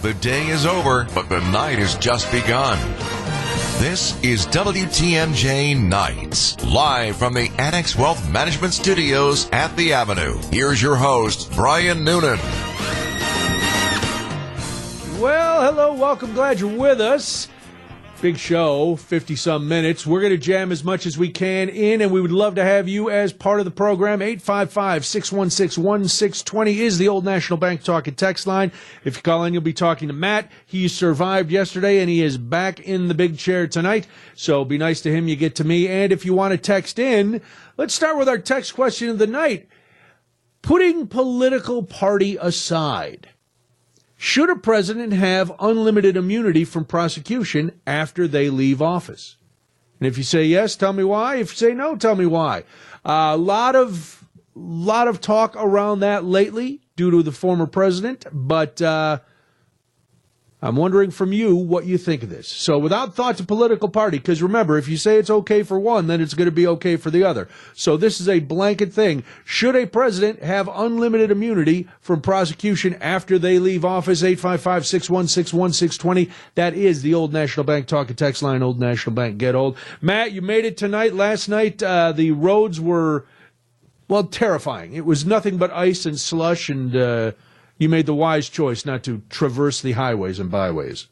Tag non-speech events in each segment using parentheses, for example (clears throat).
The day is over, but the night has just begun. This is WTMJ Nights, live from the Annex Wealth Management Studios at the Avenue. Here's your host, Brian Noonan. Well, hello, welcome. Glad you're with us. Big show, 50 some minutes. We're going to jam as much as we can in, and we would love to have you as part of the program. 855 616 1620 is the old National Bank talking text line. If you call in, you'll be talking to Matt. He survived yesterday, and he is back in the big chair tonight. So be nice to him. You get to me. And if you want to text in, let's start with our text question of the night. Putting political party aside, should a president have unlimited immunity from prosecution after they leave office? And if you say yes, tell me why. If you say no, tell me why. A uh, lot of lot of talk around that lately due to the former president, but uh, I'm wondering from you what you think of this. So, without thought to political party, because remember, if you say it's okay for one, then it's going to be okay for the other. So, this is a blanket thing. Should a president have unlimited immunity from prosecution after they leave office? 855 616 1620. That is the old National Bank talk and text line, Old National Bank Get Old. Matt, you made it tonight. Last night, uh, the roads were, well, terrifying. It was nothing but ice and slush and, uh, you made the wise choice not to traverse the highways and byways.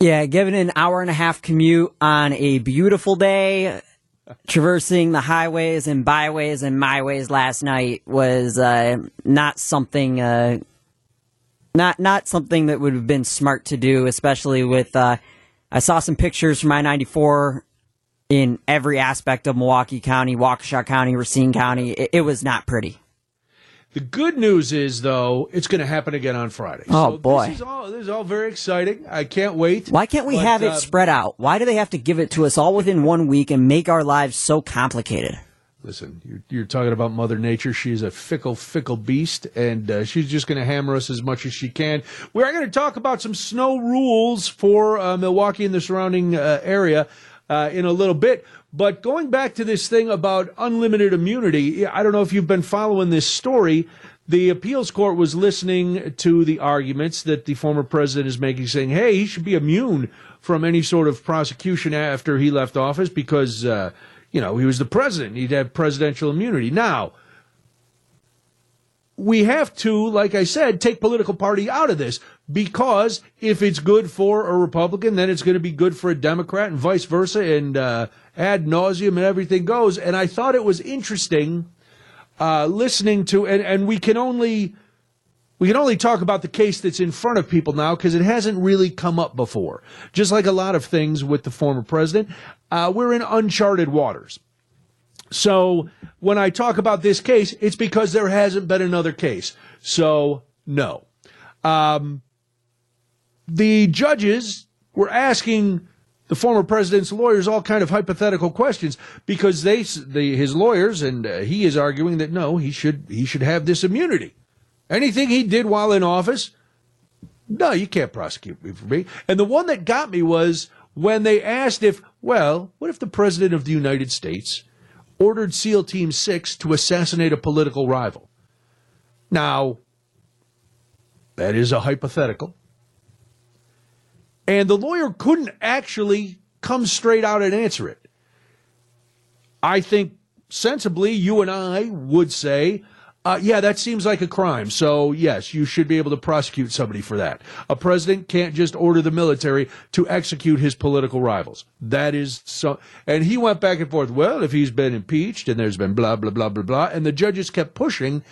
Yeah, given an hour and a half commute on a beautiful day, traversing the highways and byways and myways last night was uh, not something. Uh, not not something that would have been smart to do, especially with. Uh, I saw some pictures from I ninety four in every aspect of Milwaukee County, Waukesha County, Racine County. It, it was not pretty. The good news is, though, it's going to happen again on Friday. Oh so boy, this is all this is all very exciting. I can't wait. Why can't we but, have it uh, spread out? Why do they have to give it to us all within one week and make our lives so complicated? Listen, you're, you're talking about Mother Nature. She's a fickle, fickle beast, and uh, she's just going to hammer us as much as she can. We are going to talk about some snow rules for uh, Milwaukee and the surrounding uh, area uh, in a little bit. But going back to this thing about unlimited immunity, I don't know if you've been following this story. The appeals court was listening to the arguments that the former president is making, saying, hey, he should be immune from any sort of prosecution after he left office because, uh, you know, he was the president. He'd have presidential immunity. Now, we have to, like I said, take political party out of this because if it's good for a Republican, then it's going to be good for a Democrat and vice versa, and uh, ad nauseum and everything goes. And I thought it was interesting uh, listening to, and, and we can only we can only talk about the case that's in front of people now because it hasn't really come up before. Just like a lot of things with the former president, uh, we're in uncharted waters. So when I talk about this case, it's because there hasn't been another case. So no. Um, the judges were asking the former president's lawyers all kind of hypothetical questions because they the, his lawyers and uh, he is arguing that no he should he should have this immunity. Anything he did while in office no you can't prosecute me for me. And the one that got me was when they asked if well what if the president of the United States ordered SEAL Team 6 to assassinate a political rival? Now that is a hypothetical and the lawyer couldn't actually come straight out and answer it. I think sensibly, you and I would say, uh, yeah, that seems like a crime. So, yes, you should be able to prosecute somebody for that. A president can't just order the military to execute his political rivals. That is so. And he went back and forth. Well, if he's been impeached and there's been blah, blah, blah, blah, blah. And the judges kept pushing.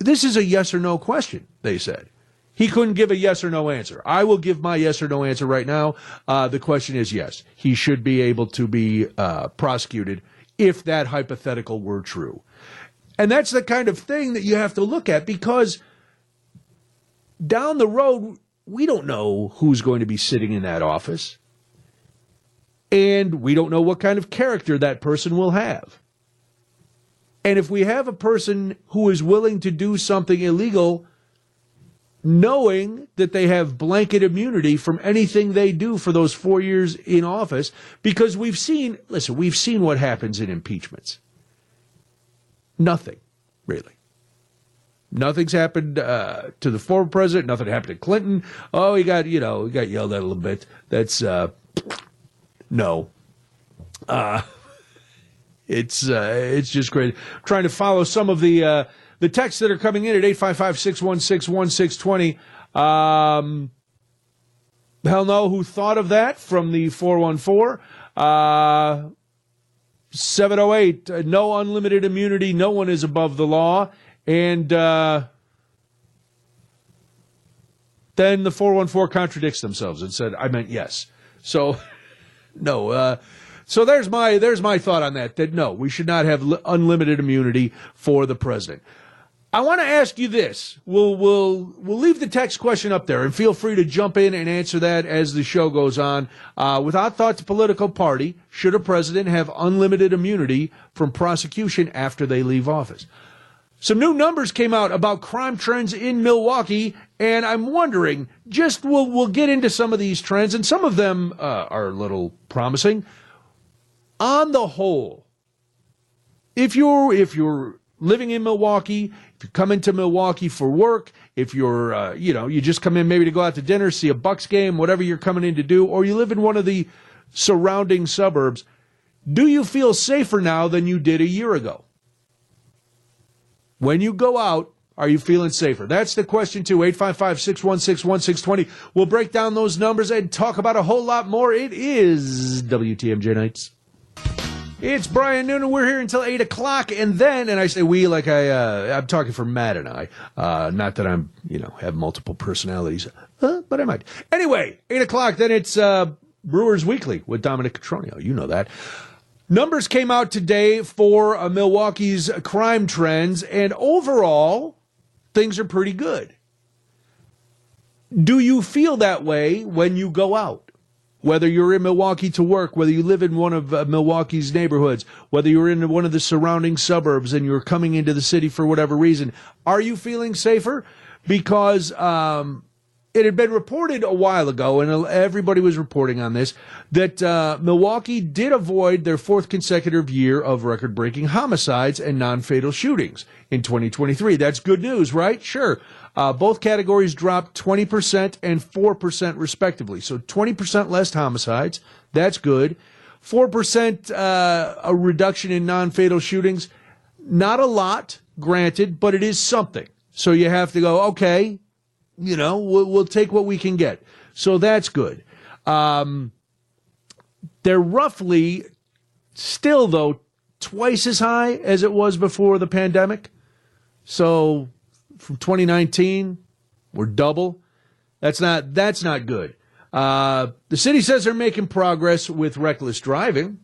This is a yes or no question, they said. He couldn't give a yes or no answer. I will give my yes or no answer right now. Uh, the question is yes. He should be able to be uh, prosecuted if that hypothetical were true. And that's the kind of thing that you have to look at because down the road, we don't know who's going to be sitting in that office. And we don't know what kind of character that person will have. And if we have a person who is willing to do something illegal, knowing that they have blanket immunity from anything they do for those four years in office because we've seen, listen, we've seen what happens in impeachments. Nothing, really. Nothing's happened uh, to the former president. Nothing happened to Clinton. Oh, he got you know he got yelled at a little bit. That's uh, no. Uh, (laughs) it's uh, it's just great. trying to follow some of the uh, the texts that are coming in at 855-616-1620. Um, hell no, who thought of that from the 414? Uh, 708, uh, no unlimited immunity. No one is above the law. And uh, then the 414 contradicts themselves and said, I meant yes. So, (laughs) no. Uh, so there's my there's my thought on that. That no, we should not have li- unlimited immunity for the president. I want to ask you this. We'll we'll we'll leave the text question up there, and feel free to jump in and answer that as the show goes on. Uh, without thought to political party, should a president have unlimited immunity from prosecution after they leave office? Some new numbers came out about crime trends in Milwaukee, and I'm wondering. Just we'll we'll get into some of these trends, and some of them uh, are a little promising. On the whole, if you're if you're living in Milwaukee, if you come into Milwaukee for work, if you're, uh, you know, you just come in maybe to go out to dinner, see a Bucks game, whatever you're coming in to do, or you live in one of the surrounding suburbs, do you feel safer now than you did a year ago? When you go out, are you feeling safer? That's the question too. 855-616-1620. We'll break down those numbers and talk about a whole lot more. It is WTMJ Nights. It's Brian Noonan. We're here until eight o'clock, and then, and I say we like I, uh, I'm talking for Matt and I. Uh, not that I'm, you know, have multiple personalities, uh, but I might. Anyway, eight o'clock. Then it's uh, Brewers Weekly with Dominic Cotroneo. You know that. Numbers came out today for uh, Milwaukee's crime trends, and overall, things are pretty good. Do you feel that way when you go out? Whether you're in Milwaukee to work, whether you live in one of uh, Milwaukee's neighborhoods, whether you're in one of the surrounding suburbs and you're coming into the city for whatever reason, are you feeling safer? Because um, it had been reported a while ago, and everybody was reporting on this, that uh, Milwaukee did avoid their fourth consecutive year of record breaking homicides and non fatal shootings in 2023. That's good news, right? Sure. Uh, both categories dropped 20% and 4% respectively. So 20% less homicides. That's good. 4% uh, a reduction in non fatal shootings. Not a lot, granted, but it is something. So you have to go, okay, you know, we'll, we'll take what we can get. So that's good. Um, they're roughly still, though, twice as high as it was before the pandemic. So from 2019. We're double. That's not that's not good. Uh, the city says they're making progress with reckless driving.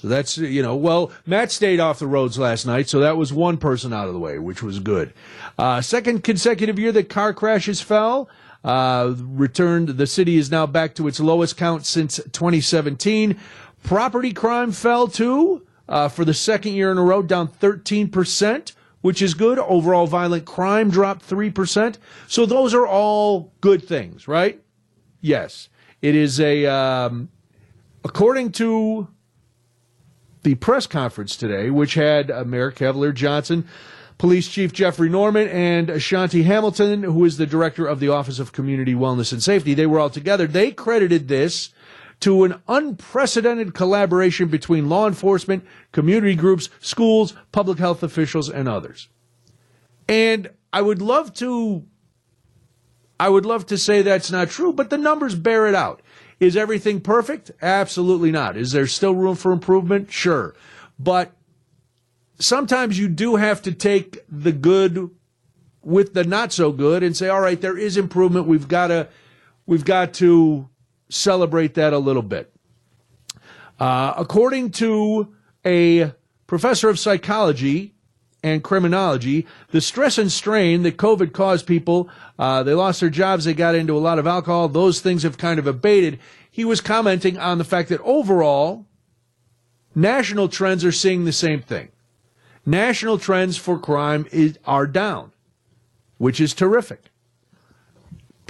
So that's, you know, well, Matt stayed off the roads last night, so that was one person out of the way, which was good. Uh, second consecutive year that car crashes fell. Uh, returned, the city is now back to its lowest count since 2017. Property crime fell too, uh, for the second year in a row, down 13% which is good. Overall violent crime dropped 3%. So those are all good things, right? Yes. It is a, um, according to the press conference today, which had uh, Mayor Cavalier Johnson, Police Chief Jeffrey Norman, and Ashanti Hamilton, who is the director of the Office of Community Wellness and Safety. They were all together. They credited this to an unprecedented collaboration between law enforcement, community groups, schools, public health officials, and others. And I would love to I would love to say that's not true, but the numbers bear it out. Is everything perfect? Absolutely not. Is there still room for improvement? Sure. But sometimes you do have to take the good with the not so good and say, all right, there is improvement. We've got to, we've got to celebrate that a little bit. Uh, according to a professor of psychology and criminology, the stress and strain that COVID caused people, uh, they lost their jobs, they got into a lot of alcohol, those things have kind of abated. He was commenting on the fact that overall, national trends are seeing the same thing. National trends for crime is, are down, which is terrific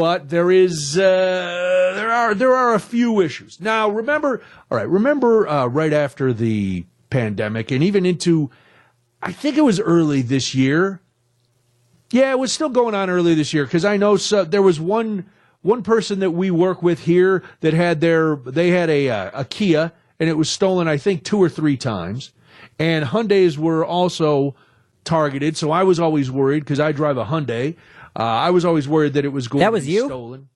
but there is uh, there are there are a few issues. Now, remember, all right, remember uh, right after the pandemic, and even into, I think it was early this year. Yeah, it was still going on early this year because I know so, there was one one person that we work with here that had their they had a uh, a Kia and it was stolen I think two or three times, and Hyundai's were also targeted. So I was always worried because I drive a Hyundai. Uh, I was always worried that it was going That to was be you? stolen.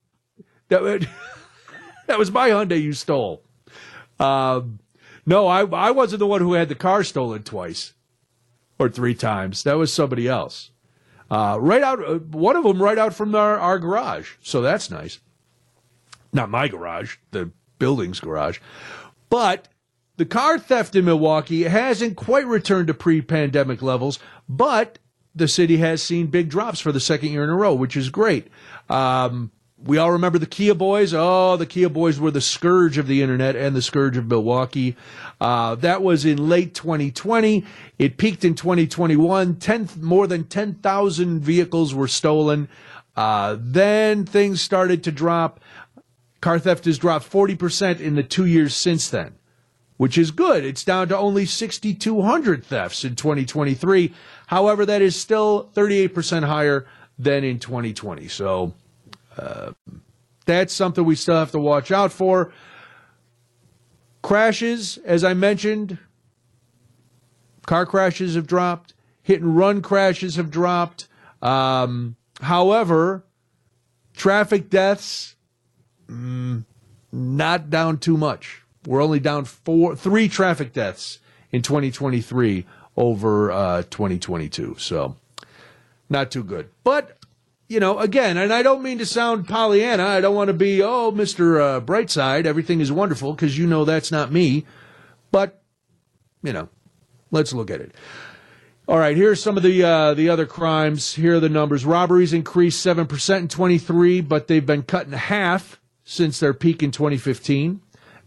That, (laughs) that was my Hyundai you stole. Um, no, I I wasn't the one who had the car stolen twice or three times. That was somebody else. Uh, right out, uh, one of them right out from our, our garage. So that's nice. Not my garage, the building's garage. But the car theft in Milwaukee hasn't quite returned to pre pandemic levels, but the city has seen big drops for the second year in a row, which is great. Um, we all remember the Kia Boys. Oh, the Kia Boys were the scourge of the internet and the scourge of Milwaukee. Uh, that was in late 2020. It peaked in 2021. 10, more than 10,000 vehicles were stolen. Uh, then things started to drop. Car theft has dropped 40% in the two years since then, which is good. It's down to only 6,200 thefts in 2023. However, that is still 38% higher than in 2020. So, uh, that's something we still have to watch out for. Crashes, as I mentioned, car crashes have dropped, hit and run crashes have dropped. Um, however, traffic deaths, mm, not down too much. We're only down four, three traffic deaths in 2023 over uh, 2022. So, not too good. But you know, again, and I don't mean to sound Pollyanna. I don't want to be, oh, Mr. Uh, Brightside, everything is wonderful, because you know that's not me. But, you know, let's look at it. All right, here's some of the uh, the other crimes. Here are the numbers. Robberies increased 7% in 23, but they've been cut in half since their peak in 2015.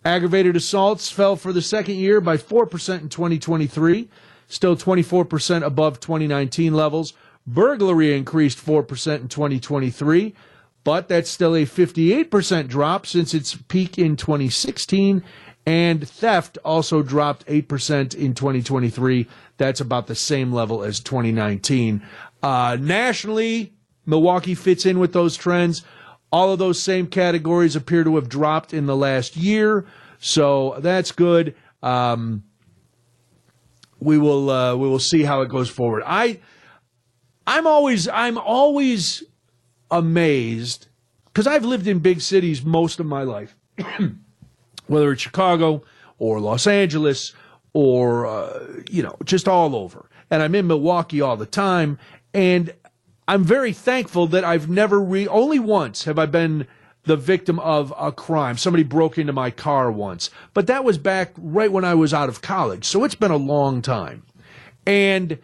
Aggravated assaults fell for the second year by 4% in 2023, still 24% above 2019 levels. Burglary increased 4% in 2023, but that's still a 58% drop since its peak in 2016. And theft also dropped 8% in 2023. That's about the same level as 2019. Uh, nationally, Milwaukee fits in with those trends. All of those same categories appear to have dropped in the last year. So that's good. Um, we will uh, we will see how it goes forward. I I'm always I'm always amazed because I've lived in big cities most of my life, (clears throat) whether it's Chicago or Los Angeles or uh, you know just all over, and I'm in Milwaukee all the time, and I'm very thankful that I've never re only once have I been the victim of a crime. Somebody broke into my car once, but that was back right when I was out of college, so it's been a long time, and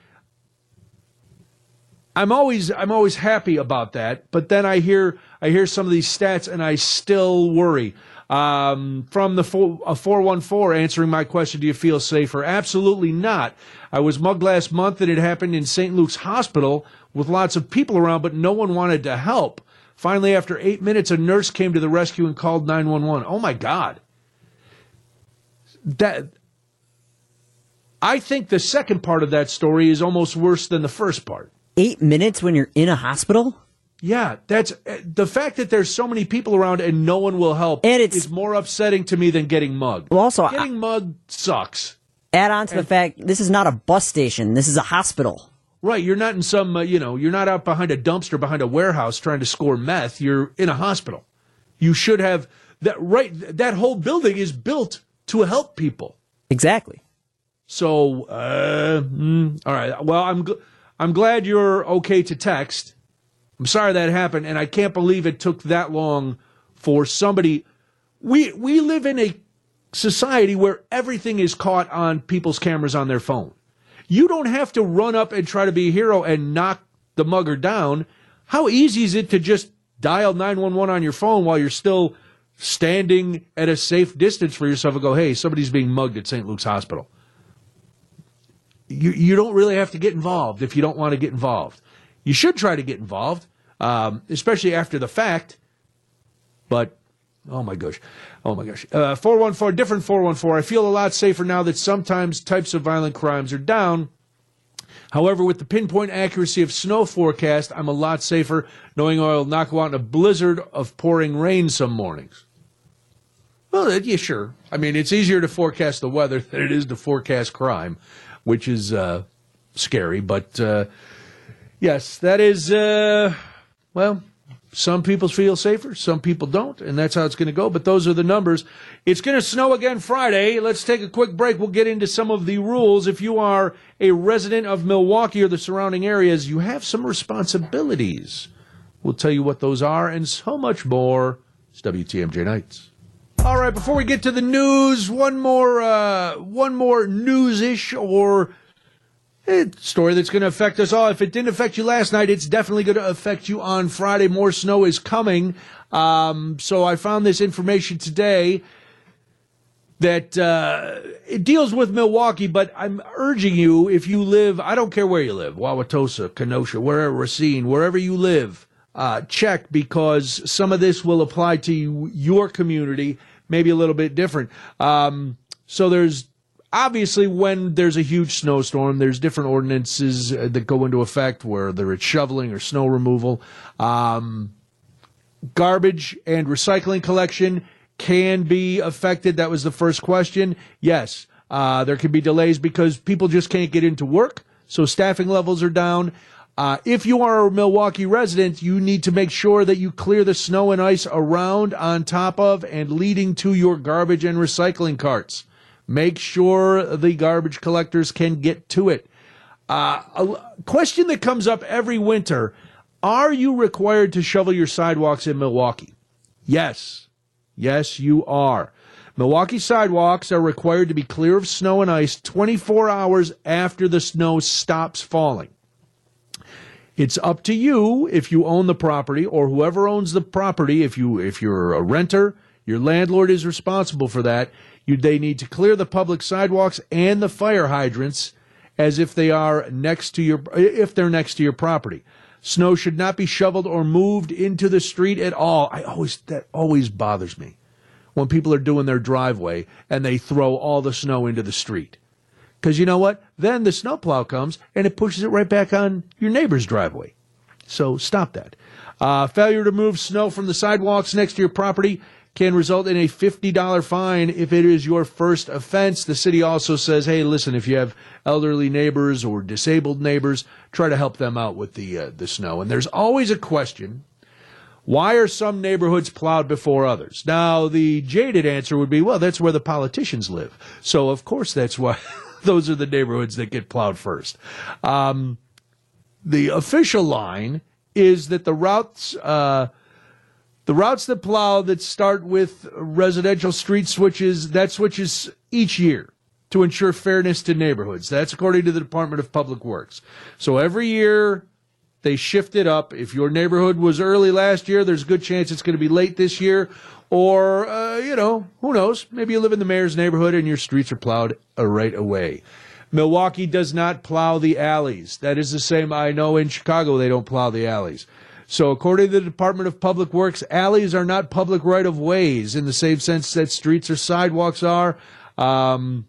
I'm always I'm always happy about that, but then I hear I hear some of these stats and I still worry. Um, from the four, a 414 answering my question, do you feel safer? Absolutely not. I was mugged last month and it happened in St. Luke's Hospital with lots of people around, but no one wanted to help. Finally, after eight minutes, a nurse came to the rescue and called 911. Oh my God. That I think the second part of that story is almost worse than the first part. Eight minutes when you're in a hospital? Yeah, that's the fact that there's so many people around and no one will help. And it's- is more upsetting to me than getting mugged. Well, also, getting mugged sucks. Add on to the fact this is not a bus station. This is a hospital. Right, you're not in some, uh, you know, you're not out behind a dumpster behind a warehouse trying to score meth. You're in a hospital. You should have that. Right, that whole building is built to help people. Exactly. So, uh, mm, all right. Well, I'm gl- I'm glad you're okay to text. I'm sorry that happened, and I can't believe it took that long for somebody. We we live in a society where everything is caught on people's cameras on their phone. You don't have to run up and try to be a hero and knock the mugger down. How easy is it to just dial 911 on your phone while you're still standing at a safe distance for yourself and go, hey, somebody's being mugged at St. Luke's Hospital? You, you don't really have to get involved if you don't want to get involved. You should try to get involved, um, especially after the fact. But oh my gosh, oh my gosh, uh, four one four different four one four. I feel a lot safer now that sometimes types of violent crimes are down. However, with the pinpoint accuracy of snow forecast, I'm a lot safer knowing I'll not go out in a blizzard of pouring rain some mornings. Well, yeah, sure. I mean, it's easier to forecast the weather than it is to forecast crime, which is uh, scary. But uh, yes, that is, uh, well, some people feel safer, some people don't, and that's how it's going to go. But those are the numbers. It's going to snow again Friday. Let's take a quick break. We'll get into some of the rules. If you are a resident of Milwaukee or the surrounding areas, you have some responsibilities. We'll tell you what those are and so much more. It's WTMJ Nights. All right, before we get to the news, one more, uh, one more news-ish or it's story that's going to affect us all. If it didn't affect you last night, it's definitely going to affect you on Friday. More snow is coming. Um, so I found this information today that uh, it deals with Milwaukee, but I'm urging you, if you live, I don't care where you live, Wauwatosa, Kenosha, wherever, Racine, wherever you live, uh, check because some of this will apply to your community, maybe a little bit different. Um, so there's obviously when there's a huge snowstorm there's different ordinances uh, that go into effect whether it's shoveling or snow removal. Um, garbage and recycling collection can be affected. That was the first question. Yes uh, there can be delays because people just can't get into work so staffing levels are down uh, if you are a Milwaukee resident, you need to make sure that you clear the snow and ice around, on top of, and leading to your garbage and recycling carts. Make sure the garbage collectors can get to it. Uh, a question that comes up every winter Are you required to shovel your sidewalks in Milwaukee? Yes. Yes, you are. Milwaukee sidewalks are required to be clear of snow and ice 24 hours after the snow stops falling. It's up to you if you own the property or whoever owns the property. If you if you're a renter, your landlord is responsible for that. You, they need to clear the public sidewalks and the fire hydrants as if they are next to your if they're next to your property. Snow should not be shoveled or moved into the street at all. I always that always bothers me when people are doing their driveway and they throw all the snow into the street. Because you know what? Then the snowplow comes and it pushes it right back on your neighbor's driveway. So stop that. Uh, failure to move snow from the sidewalks next to your property can result in a $50 fine if it is your first offense. The city also says, hey, listen, if you have elderly neighbors or disabled neighbors, try to help them out with the, uh, the snow. And there's always a question. Why are some neighborhoods plowed before others? Now, the jaded answer would be, well, that's where the politicians live. So, of course, that's why (laughs) those are the neighborhoods that get plowed first. Um, the official line is that the routes, uh, the routes that plow that start with residential street switches, that switches each year to ensure fairness to neighborhoods. That's according to the Department of Public Works. So every year they shift it up. If your neighborhood was early last year, there's a good chance it's going to be late this year. Or, uh, you know, who knows? Maybe you live in the mayor's neighborhood and your streets are plowed right away. Milwaukee does not plow the alleys. That is the same. I know in Chicago they don't plow the alleys. So, according to the Department of Public Works, alleys are not public right of ways in the same sense that streets or sidewalks are. Um,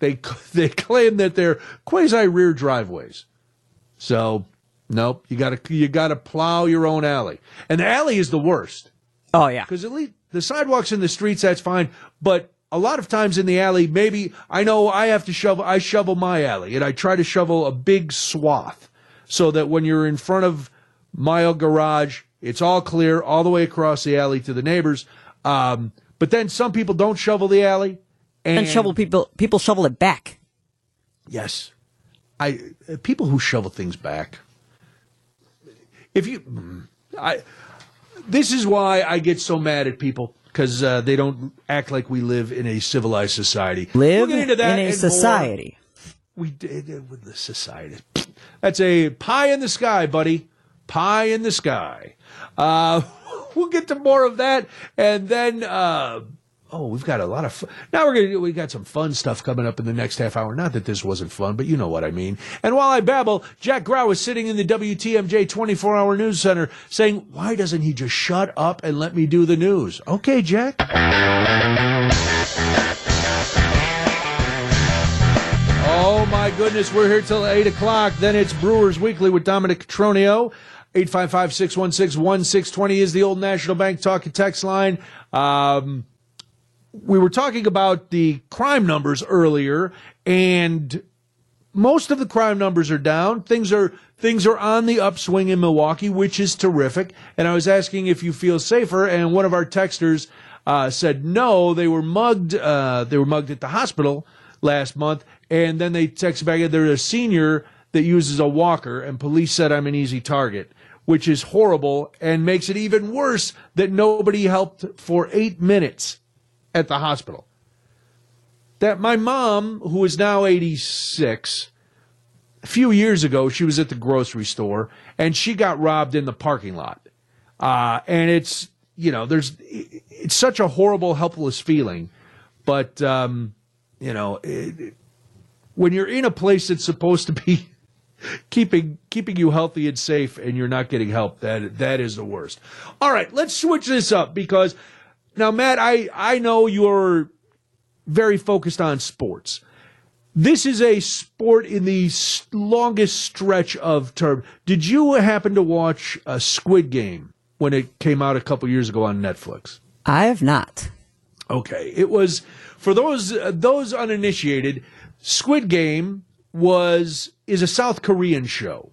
they (laughs) they claim that they're quasi rear driveways. So, nope, you got to you got to plow your own alley, and the alley is the worst. Oh yeah, because at least the sidewalks in the streets that's fine, but a lot of times in the alley, maybe I know I have to shovel. I shovel my alley, and I try to shovel a big swath so that when you're in front of mile garage. It's all clear all the way across the alley to the neighbors. Um, but then some people don't shovel the alley, and, and shovel people people shovel it back. Yes, I people who shovel things back. If you, I, this is why I get so mad at people because uh, they don't act like we live in a civilized society. Live in a society. More. We did it with the society. That's a pie in the sky, buddy pie in the sky. Uh, (laughs) we'll get to more of that, and then. Uh, oh, we've got a lot of fun. Now we're gonna we got some fun stuff coming up in the next half hour. Not that this wasn't fun, but you know what I mean. And while I babble, Jack Grau is sitting in the WTMJ 24 hour news center saying, "Why doesn't he just shut up and let me do the news?" Okay, Jack. Oh my goodness, we're here till 8 o'clock. Then it's Brewers Weekly with Dominic Cotroneo. 855-616-1620 is the old National Bank talking text line. Um, we were talking about the crime numbers earlier, and most of the crime numbers are down. Things are things are on the upswing in Milwaukee, which is terrific. And I was asking if you feel safer, and one of our texters uh, said no, they were mugged. Uh, they were mugged at the hospital last month, and then they texted back. They're a senior that uses a walker, and police said I'm an easy target, which is horrible and makes it even worse that nobody helped for eight minutes at the hospital. That my mom, who is now 86, a few years ago, she was at the grocery store and she got robbed in the parking lot. Uh, and it's, you know, there's, it's such a horrible, helpless feeling. But, um, you know, it, when you're in a place that's supposed to be (laughs) keeping keeping you healthy and safe and you're not getting help that that is the worst all right let's switch this up because now matt i i know you're very focused on sports. This is a sport in the longest stretch of term. Did you happen to watch a squid game when it came out a couple years ago on netflix? I have not. Okay. It was for those uh, those uninitiated squid game was is a South Korean show,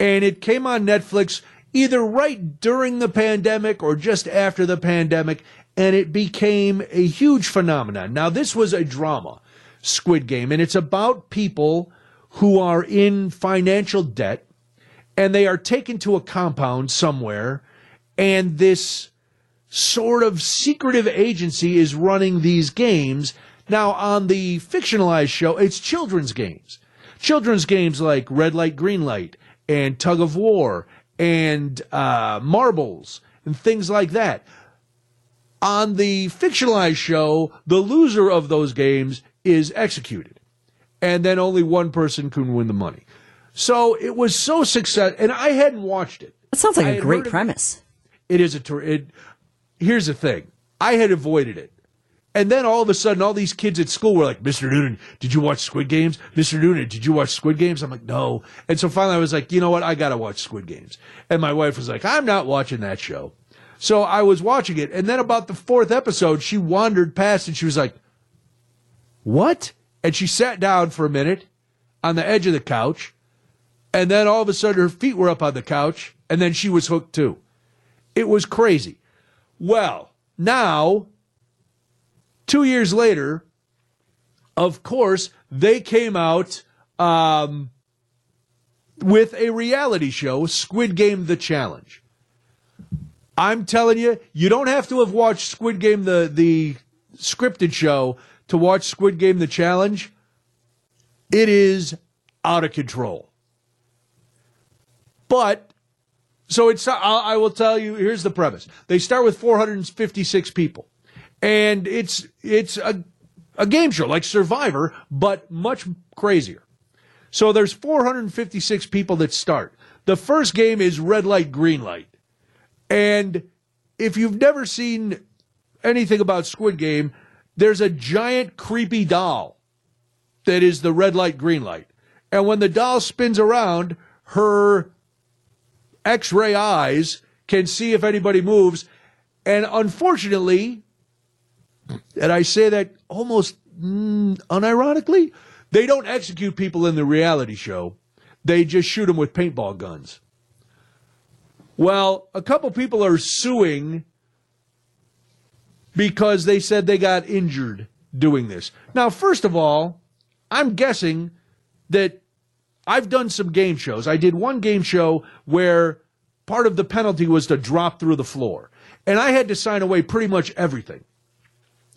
and it came on Netflix either right during the pandemic or just after the pandemic, and it became a huge phenomenon. Now, this was a drama, Squid Game, and it's about people who are in financial debt and they are taken to a compound somewhere, and this sort of secretive agency is running these games. Now, on the fictionalized show, it's children's games children's games like Red Light, Green Light, and Tug of War, and uh, Marbles, and things like that. On the fictionalized show, the loser of those games is executed, and then only one person can win the money. So it was so successful, and I hadn't watched it. That sounds like a great premise. It is a. Ter- it, here's the thing: I had avoided it and then all of a sudden, all these kids at school were like, Mr. Noonan, did you watch Squid Games? Mr. Noonan, did you watch Squid Games? I'm like, no. And so finally I was like, you know what? I got to watch Squid Games. And my wife was like, I'm not watching that show. So I was watching it. And then about the fourth episode, she wandered past and she was like, what? And she sat down for a minute on the edge of the couch. And then all of a sudden her feet were up on the couch. And then she was hooked too. It was crazy. Well, now Two years later, of course, they came out um, with a reality show, Squid Game The Challenge. I'm telling you, you don't have to have watched Squid Game the the scripted show to watch Squid Game the Challenge. It is out of control. But so it's I will tell you here's the premise. They start with 456 people and it's it's a a game show like Survivor, but much crazier. So there's 456 people that start. The first game is red light, green light. And if you've never seen anything about Squid Game, there's a giant creepy doll that is the red light, green light. And when the doll spins around, her x ray eyes can see if anybody moves. And unfortunately, and I say that almost mm, unironically, they don't execute people in the reality show. They just shoot them with paintball guns. Well, a couple people are suing because they said they got injured doing this. Now, first of all, I'm guessing that I've done some game shows. I did one game show where part of the penalty was to drop through the floor. And I had to sign away pretty much everything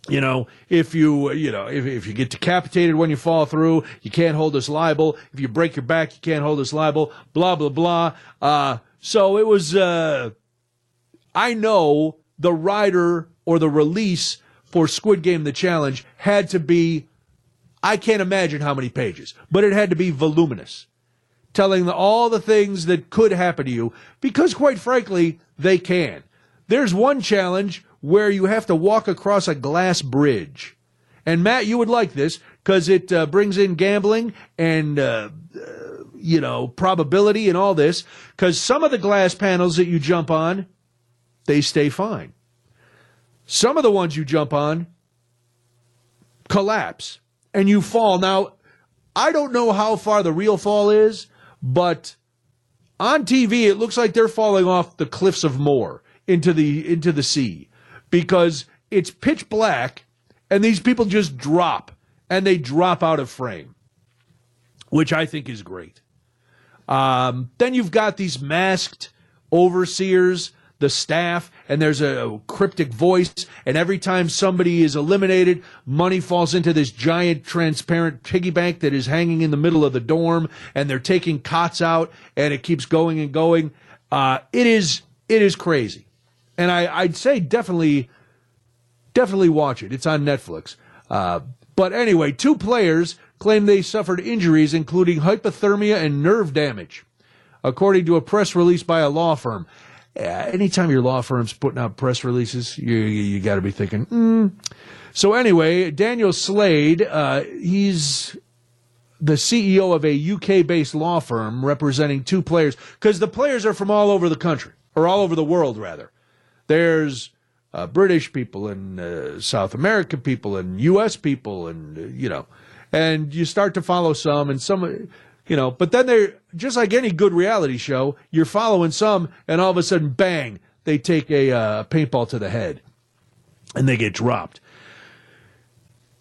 you know, if you, you know, if, if you get decapitated when you fall through, you can't hold us liable. If you break your back, you can't hold us liable. Blah, blah, blah. Uh, so it was, uh, I know the rider or the release for Squid Game The Challenge had to be, I can't imagine how many pages, but it had to be voluminous, telling the, all the things that could happen to you, because quite frankly, they can. There's one challenge where you have to walk across a glass bridge. And Matt, you would like this because it uh, brings in gambling and uh, you know probability and all this. Because some of the glass panels that you jump on, they stay fine. Some of the ones you jump on collapse and you fall. Now, I don't know how far the real fall is, but on TV it looks like they're falling off the cliffs of Moher into the into the sea because it's pitch black and these people just drop and they drop out of frame, which I think is great. Um, then you've got these masked overseers the staff, and there's a cryptic voice, and every time somebody is eliminated, money falls into this giant transparent piggy bank that is hanging in the middle of the dorm, and they're taking cots out, and it keeps going and going. Uh, it is it is crazy, and I, I'd say definitely definitely watch it. It's on Netflix. Uh, but anyway, two players claim they suffered injuries, including hypothermia and nerve damage, according to a press release by a law firm anytime your law firm's putting out press releases, you you, got to be thinking. Mm. So anyway, Daniel Slade, uh, he's the CEO of a UK-based law firm representing two players because the players are from all over the country or all over the world rather. There's uh, British people and uh, South American people and U.S. people and uh, you know, and you start to follow some and some you know, but then they're just like any good reality show, you're following some, and all of a sudden, bang, they take a uh, paintball to the head and they get dropped.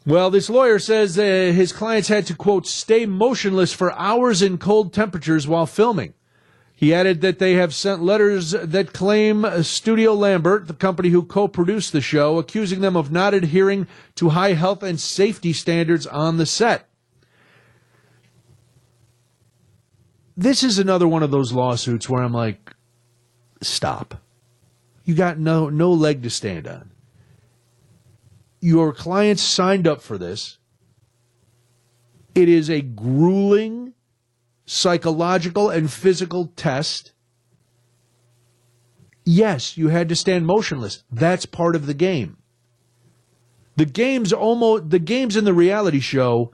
Well, this lawyer says uh, his clients had to, quote, stay motionless for hours in cold temperatures while filming. He added that they have sent letters that claim Studio Lambert, the company who co produced the show, accusing them of not adhering to high health and safety standards on the set. this is another one of those lawsuits where I'm like, stop. You got no no leg to stand on. Your clients signed up for this. It is a grueling psychological and physical test. Yes, you had to stand motionless. That's part of the game. The games almost the games in the reality show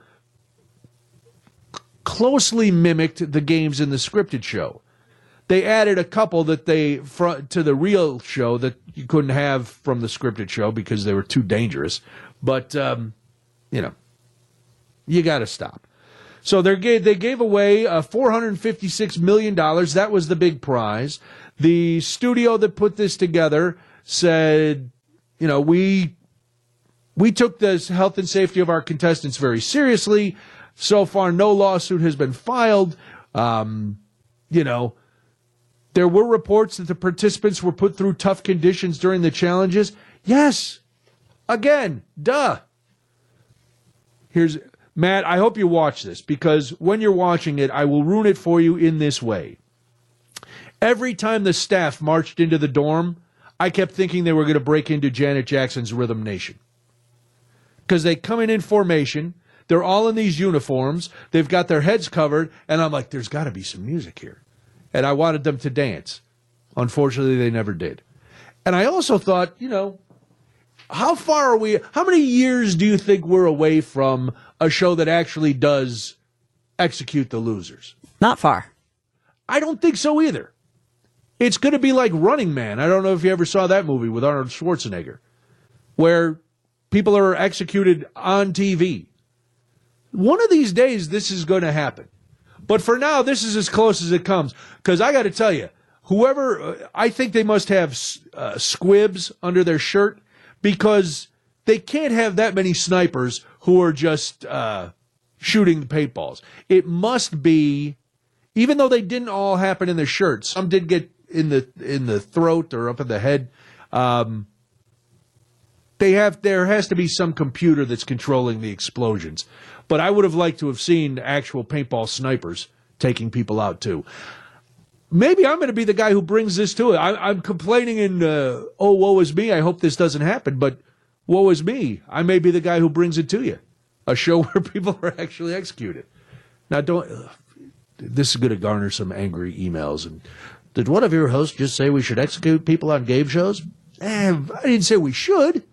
closely mimicked the games in the scripted show. They added a couple that they to the real show that you couldn't have from the scripted show because they were too dangerous. But um, you know, you got to stop. So they gave they gave away uh, 456 million dollars. That was the big prize. The studio that put this together said, you know, we we took the health and safety of our contestants very seriously. So far, no lawsuit has been filed. Um, you know, there were reports that the participants were put through tough conditions during the challenges. Yes. Again, duh. Here's Matt, I hope you watch this because when you're watching it, I will ruin it for you in this way. Every time the staff marched into the dorm, I kept thinking they were going to break into Janet Jackson's Rhythm Nation. Because they come in in formation, they're all in these uniforms. They've got their heads covered, and I'm like, there's got to be some music here. And I wanted them to dance. Unfortunately, they never did. And I also thought, you know, how far are we? How many years do you think we're away from a show that actually does execute the losers? Not far. I don't think so either. It's going to be like Running Man. I don't know if you ever saw that movie with Arnold Schwarzenegger, where people are executed on TV. One of these days, this is going to happen. But for now, this is as close as it comes. Because I got to tell you, whoever, uh, I think they must have uh, squibs under their shirt because they can't have that many snipers who are just uh, shooting the paintballs. It must be, even though they didn't all happen in the shirt, some did get in the in the throat or up in the head. Um, they have there has to be some computer that's controlling the explosions. But I would have liked to have seen actual paintball snipers taking people out too. Maybe I'm going to be the guy who brings this to it. I, am complaining and uh, oh woe is me. I hope this doesn't happen, but woe is me. I may be the guy who brings it to you. A show (laughs) where people are actually executed. Now don't. Uh, this is going to garner some angry emails. And did one of your hosts just say we should execute people on game shows? Eh, I didn't say we should.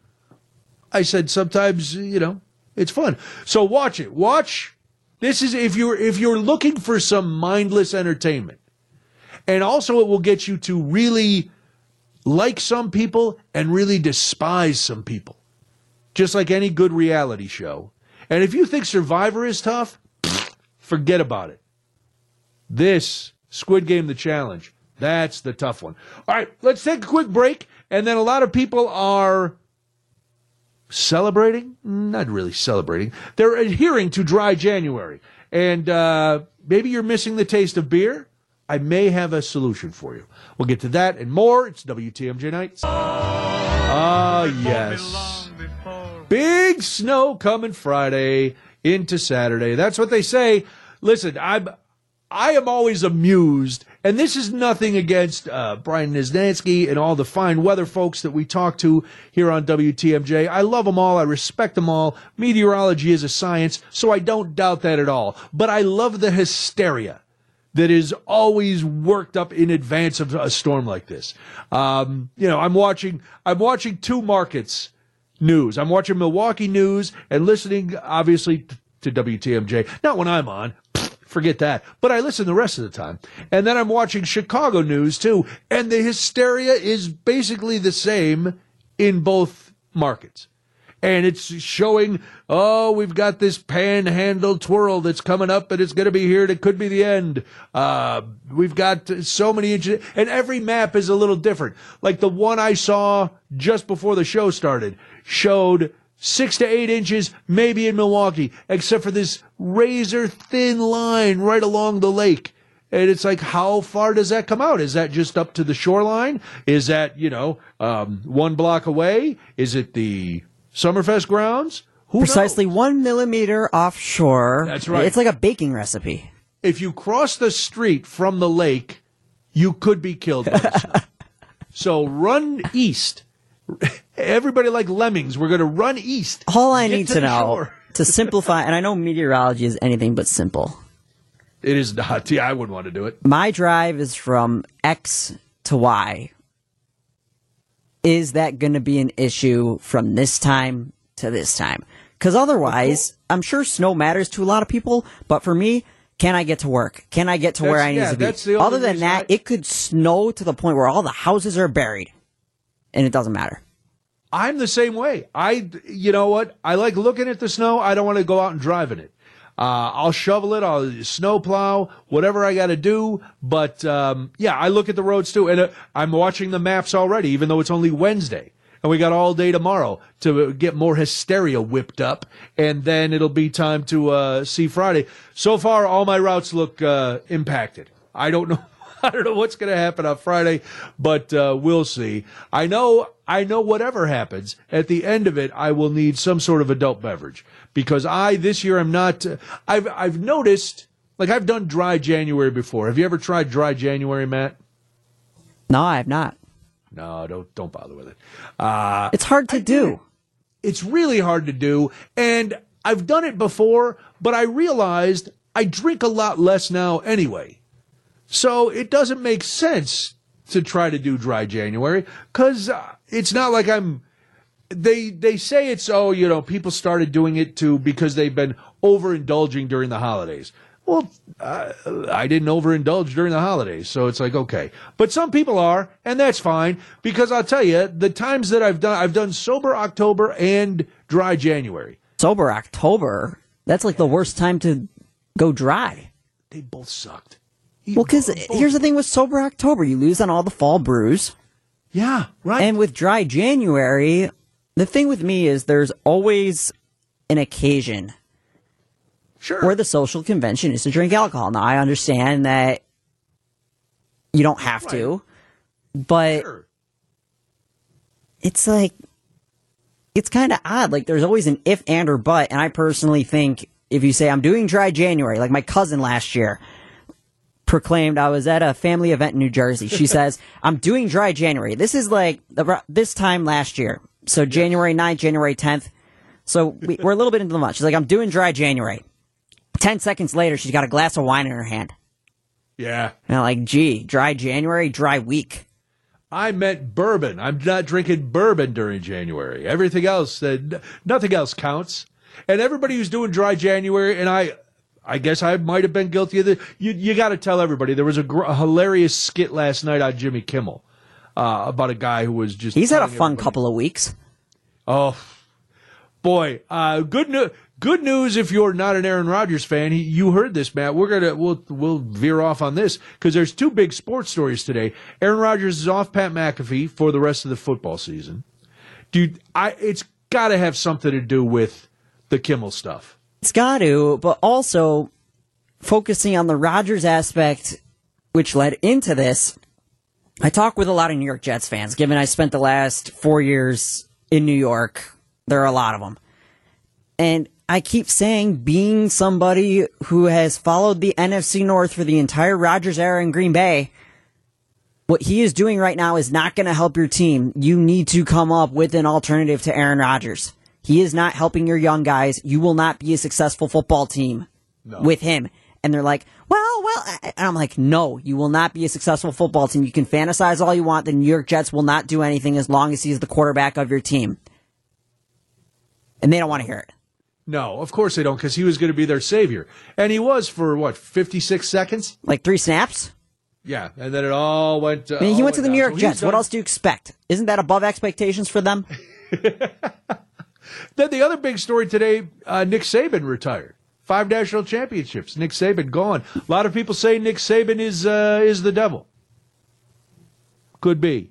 I said sometimes, you know, It's fun. So watch it. Watch. This is if you're if you're looking for some mindless entertainment. And also it will get you to really like some people and really despise some people. Just like any good reality show. And if you think Survivor is tough, forget about it. This Squid Game the challenge. That's the tough one. All right, let's take a quick break and then a lot of people are celebrating, not really celebrating. They're adhering to dry January. And uh, maybe you're missing the taste of beer. I may have a solution for you. We'll get to that and more. It's WTMJ Nights. Ah, yes. Big snow coming Friday into Saturday. That's what they say. Listen, I'm I am always amused, and this is nothing against uh, Brian Niznansky and all the fine weather folks that we talk to here on WTMJ. I love them all. I respect them all. Meteorology is a science, so I don't doubt that at all. But I love the hysteria that is always worked up in advance of a storm like this. Um, you know, I'm watching. I'm watching two markets news. I'm watching Milwaukee news and listening, obviously, to WTMJ. Not when I'm on, forget that. But I listen the rest of the time. And then I'm watching Chicago news too. And the hysteria is basically the same in both markets. And it's showing, oh, we've got this panhandle twirl that's coming up and it's going to be here and it could be the end. Uh, we've got so many inches and every map is a little different. Like the one I saw just before the show started showed six to eight inches, maybe in Milwaukee, except for this razor thin line right along the lake. And it's like, how far does that come out? Is that just up to the shoreline? Is that, you know, um, one block away? Is it the Summerfest grounds? Who Precisely knows? one millimeter offshore. That's right. It's like a baking recipe. If you cross the street from the lake, you could be killed. (laughs) so run east. Everybody like lemmings. We're going to run east. All I Get need to to know to simplify, and I know meteorology is anything but simple. It is not. Yeah, I wouldn't want to do it. My drive is from X to Y. Is that going to be an issue from this time to this time? Because otherwise, I'm sure snow matters to a lot of people, but for me, can I get to work? Can I get to where That's- I need to be? Other than that, I- it could snow to the point where all the houses are buried, and it doesn't matter. I'm the same way. I, you know what? I like looking at the snow. I don't want to go out and drive in it. Uh, I'll shovel it. I'll snowplow, whatever I got to do. But um, yeah, I look at the roads too, and uh, I'm watching the maps already, even though it's only Wednesday, and we got all day tomorrow to get more hysteria whipped up, and then it'll be time to uh, see Friday. So far, all my routes look uh, impacted. I don't (laughs) know. (laughs) I don't know what's going to happen on Friday, but uh, we'll see. I know, I know whatever happens at the end of it, I will need some sort of adult beverage because I this year I'm not. Uh, I've I've noticed like I've done dry January before. Have you ever tried dry January, Matt? No, I have not. No, don't don't bother with it. Uh, It's hard to do. it's really hard to do, and I've done it before, but I realized I drink a lot less now anyway. So it doesn't make sense to try to do dry January because uh, it's not like I'm. They they say it's oh you know people started doing it too because they've been overindulging during the holidays. Well, uh, I didn't overindulge during the holidays, so it's like okay. But some people are, and that's fine because I'll tell you the times that I've done I've done sober October and dry January. Sober October, that's like the worst time to go dry. They both sucked. Well, because here's the thing with sober October, you lose on all the fall brews. yeah, right. And with dry January, the thing with me is there's always an occasion sure. where the social convention is to drink alcohol. Now, I understand that you don't have to, but Sure. it's like, it's kind of odd. Like, there's always an if and or but. And I personally think if you say, I'm doing dry January, like my cousin last year proclaimed, I was at a family event in New Jersey. She (laughs) says, I'm doing dry January. This is like the, this time last year. So January 9th, January 10th. So we, we're a little bit into the month. She's like, I'm doing dry January. 10 seconds later, she's got a glass of wine in her hand. Yeah. And I'm like, gee, dry January, dry week. I meant bourbon. I'm not drinking bourbon during January. Everything else, uh, nothing else counts. And everybody who's doing dry January, and I, I guess I might have been guilty of it. You, you got to tell everybody. There was a, gr- a, hilarious skit last night on Jimmy Kimmel uh, about a guy who was just. He's had a fun everybody. couple of weeks. Oh, boy! Uh, good news. Good news if you're not an Aaron Rodgers fan. He, you heard this, Matt. We're gonna we'll we'll veer off on this because there's two big sports stories today. Aaron Rodgers is off Pat McAfee for the rest of the football season. Dude, I it's got to have something to do with the Kimmel stuff. It's got to, but also focusing on the Rodgers aspect, which led into this. I talk with a lot of New York Jets fans, given I spent the last four years in New York. There are a lot of them. And I keep saying, being somebody who has followed the NFC North for the entire Rodgers era in Green Bay, what he is doing right now is not going to help your team. You need to come up with an alternative to Aaron Rodgers. He is not helping your young guys. You will not be a successful football team no. with him. And they're like, well, well, and I'm like, no, you will not be a successful football team. You can fantasize all you want. The New York Jets will not do anything as long as he's the quarterback of your team. And they don't want to hear it. No, of course they don't, because he was going to be their savior, and he was for what fifty six seconds, like three snaps. Yeah, and then it all went. Uh, I mean, he went to the down. New York so Jets. What else do you expect? Isn't that above expectations for them? (laughs) then the other big story today: uh, Nick Saban retired. Five national championships. Nick Saban gone. A lot of people say Nick Saban is uh, is the devil. Could be.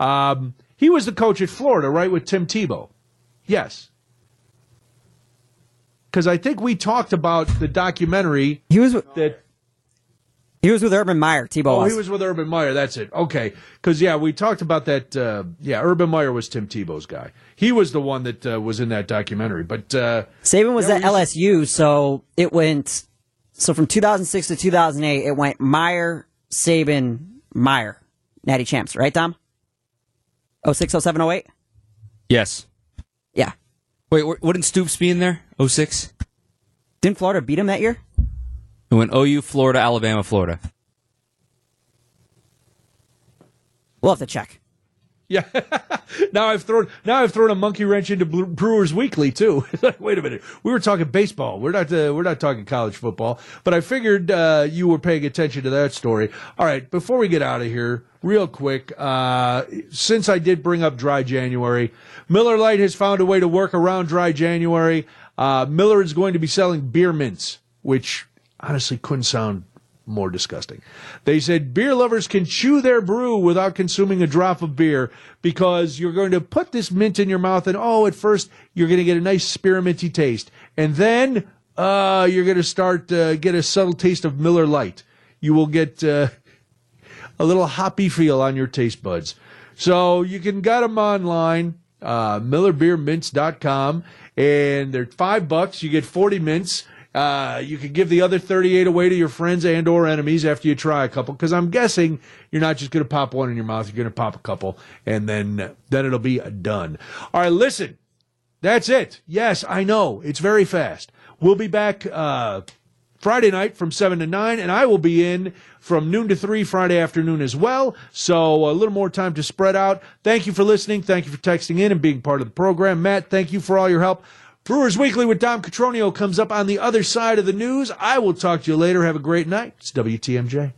Um, he was the coach at Florida, right, with Tim Tebow. Yes because I think we talked about the documentary. He was that. He was with Urban Meyer. Tebow. Oh, was. he was with Urban Meyer. That's it. Okay, because yeah, we talked about that. Uh, yeah, Urban Meyer was Tim Tebow's guy. He was the one that uh, was in that documentary. But uh, Saban was at was, LSU, so it went. So from 2006 to 2008, it went Meyer, Saban, Meyer, Natty Champs. Right, Tom? 06, 07, 08? Yes. Yeah. Wait, wouldn't Stoops be in there? 06? Didn't Florida beat him that year? It went OU, Florida, Alabama, Florida. We'll have to check. Yeah. (laughs) now I've thrown now I've thrown a monkey wrench into Brewers Weekly too. (laughs) Wait a minute, we were talking baseball. We're not uh, we're not talking college football. But I figured uh, you were paying attention to that story. All right, before we get out of here, real quick, uh, since I did bring up dry January, Miller Lite has found a way to work around dry January. Uh, Miller is going to be selling beer mints, which honestly couldn't sound more disgusting. They said beer lovers can chew their brew without consuming a drop of beer because you're going to put this mint in your mouth and oh, at first you're going to get a nice spearminty taste. And then, uh, you're going to start, uh, get a subtle taste of Miller Lite. You will get, uh, a little hoppy feel on your taste buds. So you can get them online, uh, MillerBeerMints.com and they're five bucks. You get 40 mints. Uh, you can give the other 38 away to your friends and or enemies after you try a couple, because I'm guessing you're not just going to pop one in your mouth. You're going to pop a couple, and then then it'll be done. All right, listen. That's it. Yes, I know it's very fast. We'll be back uh, Friday night from 7 to 9, and I will be in from noon to 3 Friday afternoon as well. So a little more time to spread out. Thank you for listening. Thank you for texting in and being part of the program. Matt, thank you for all your help. Brewers Weekly with Dom Cotroneo comes up on the other side of the news. I will talk to you later. Have a great night. It's WTMJ.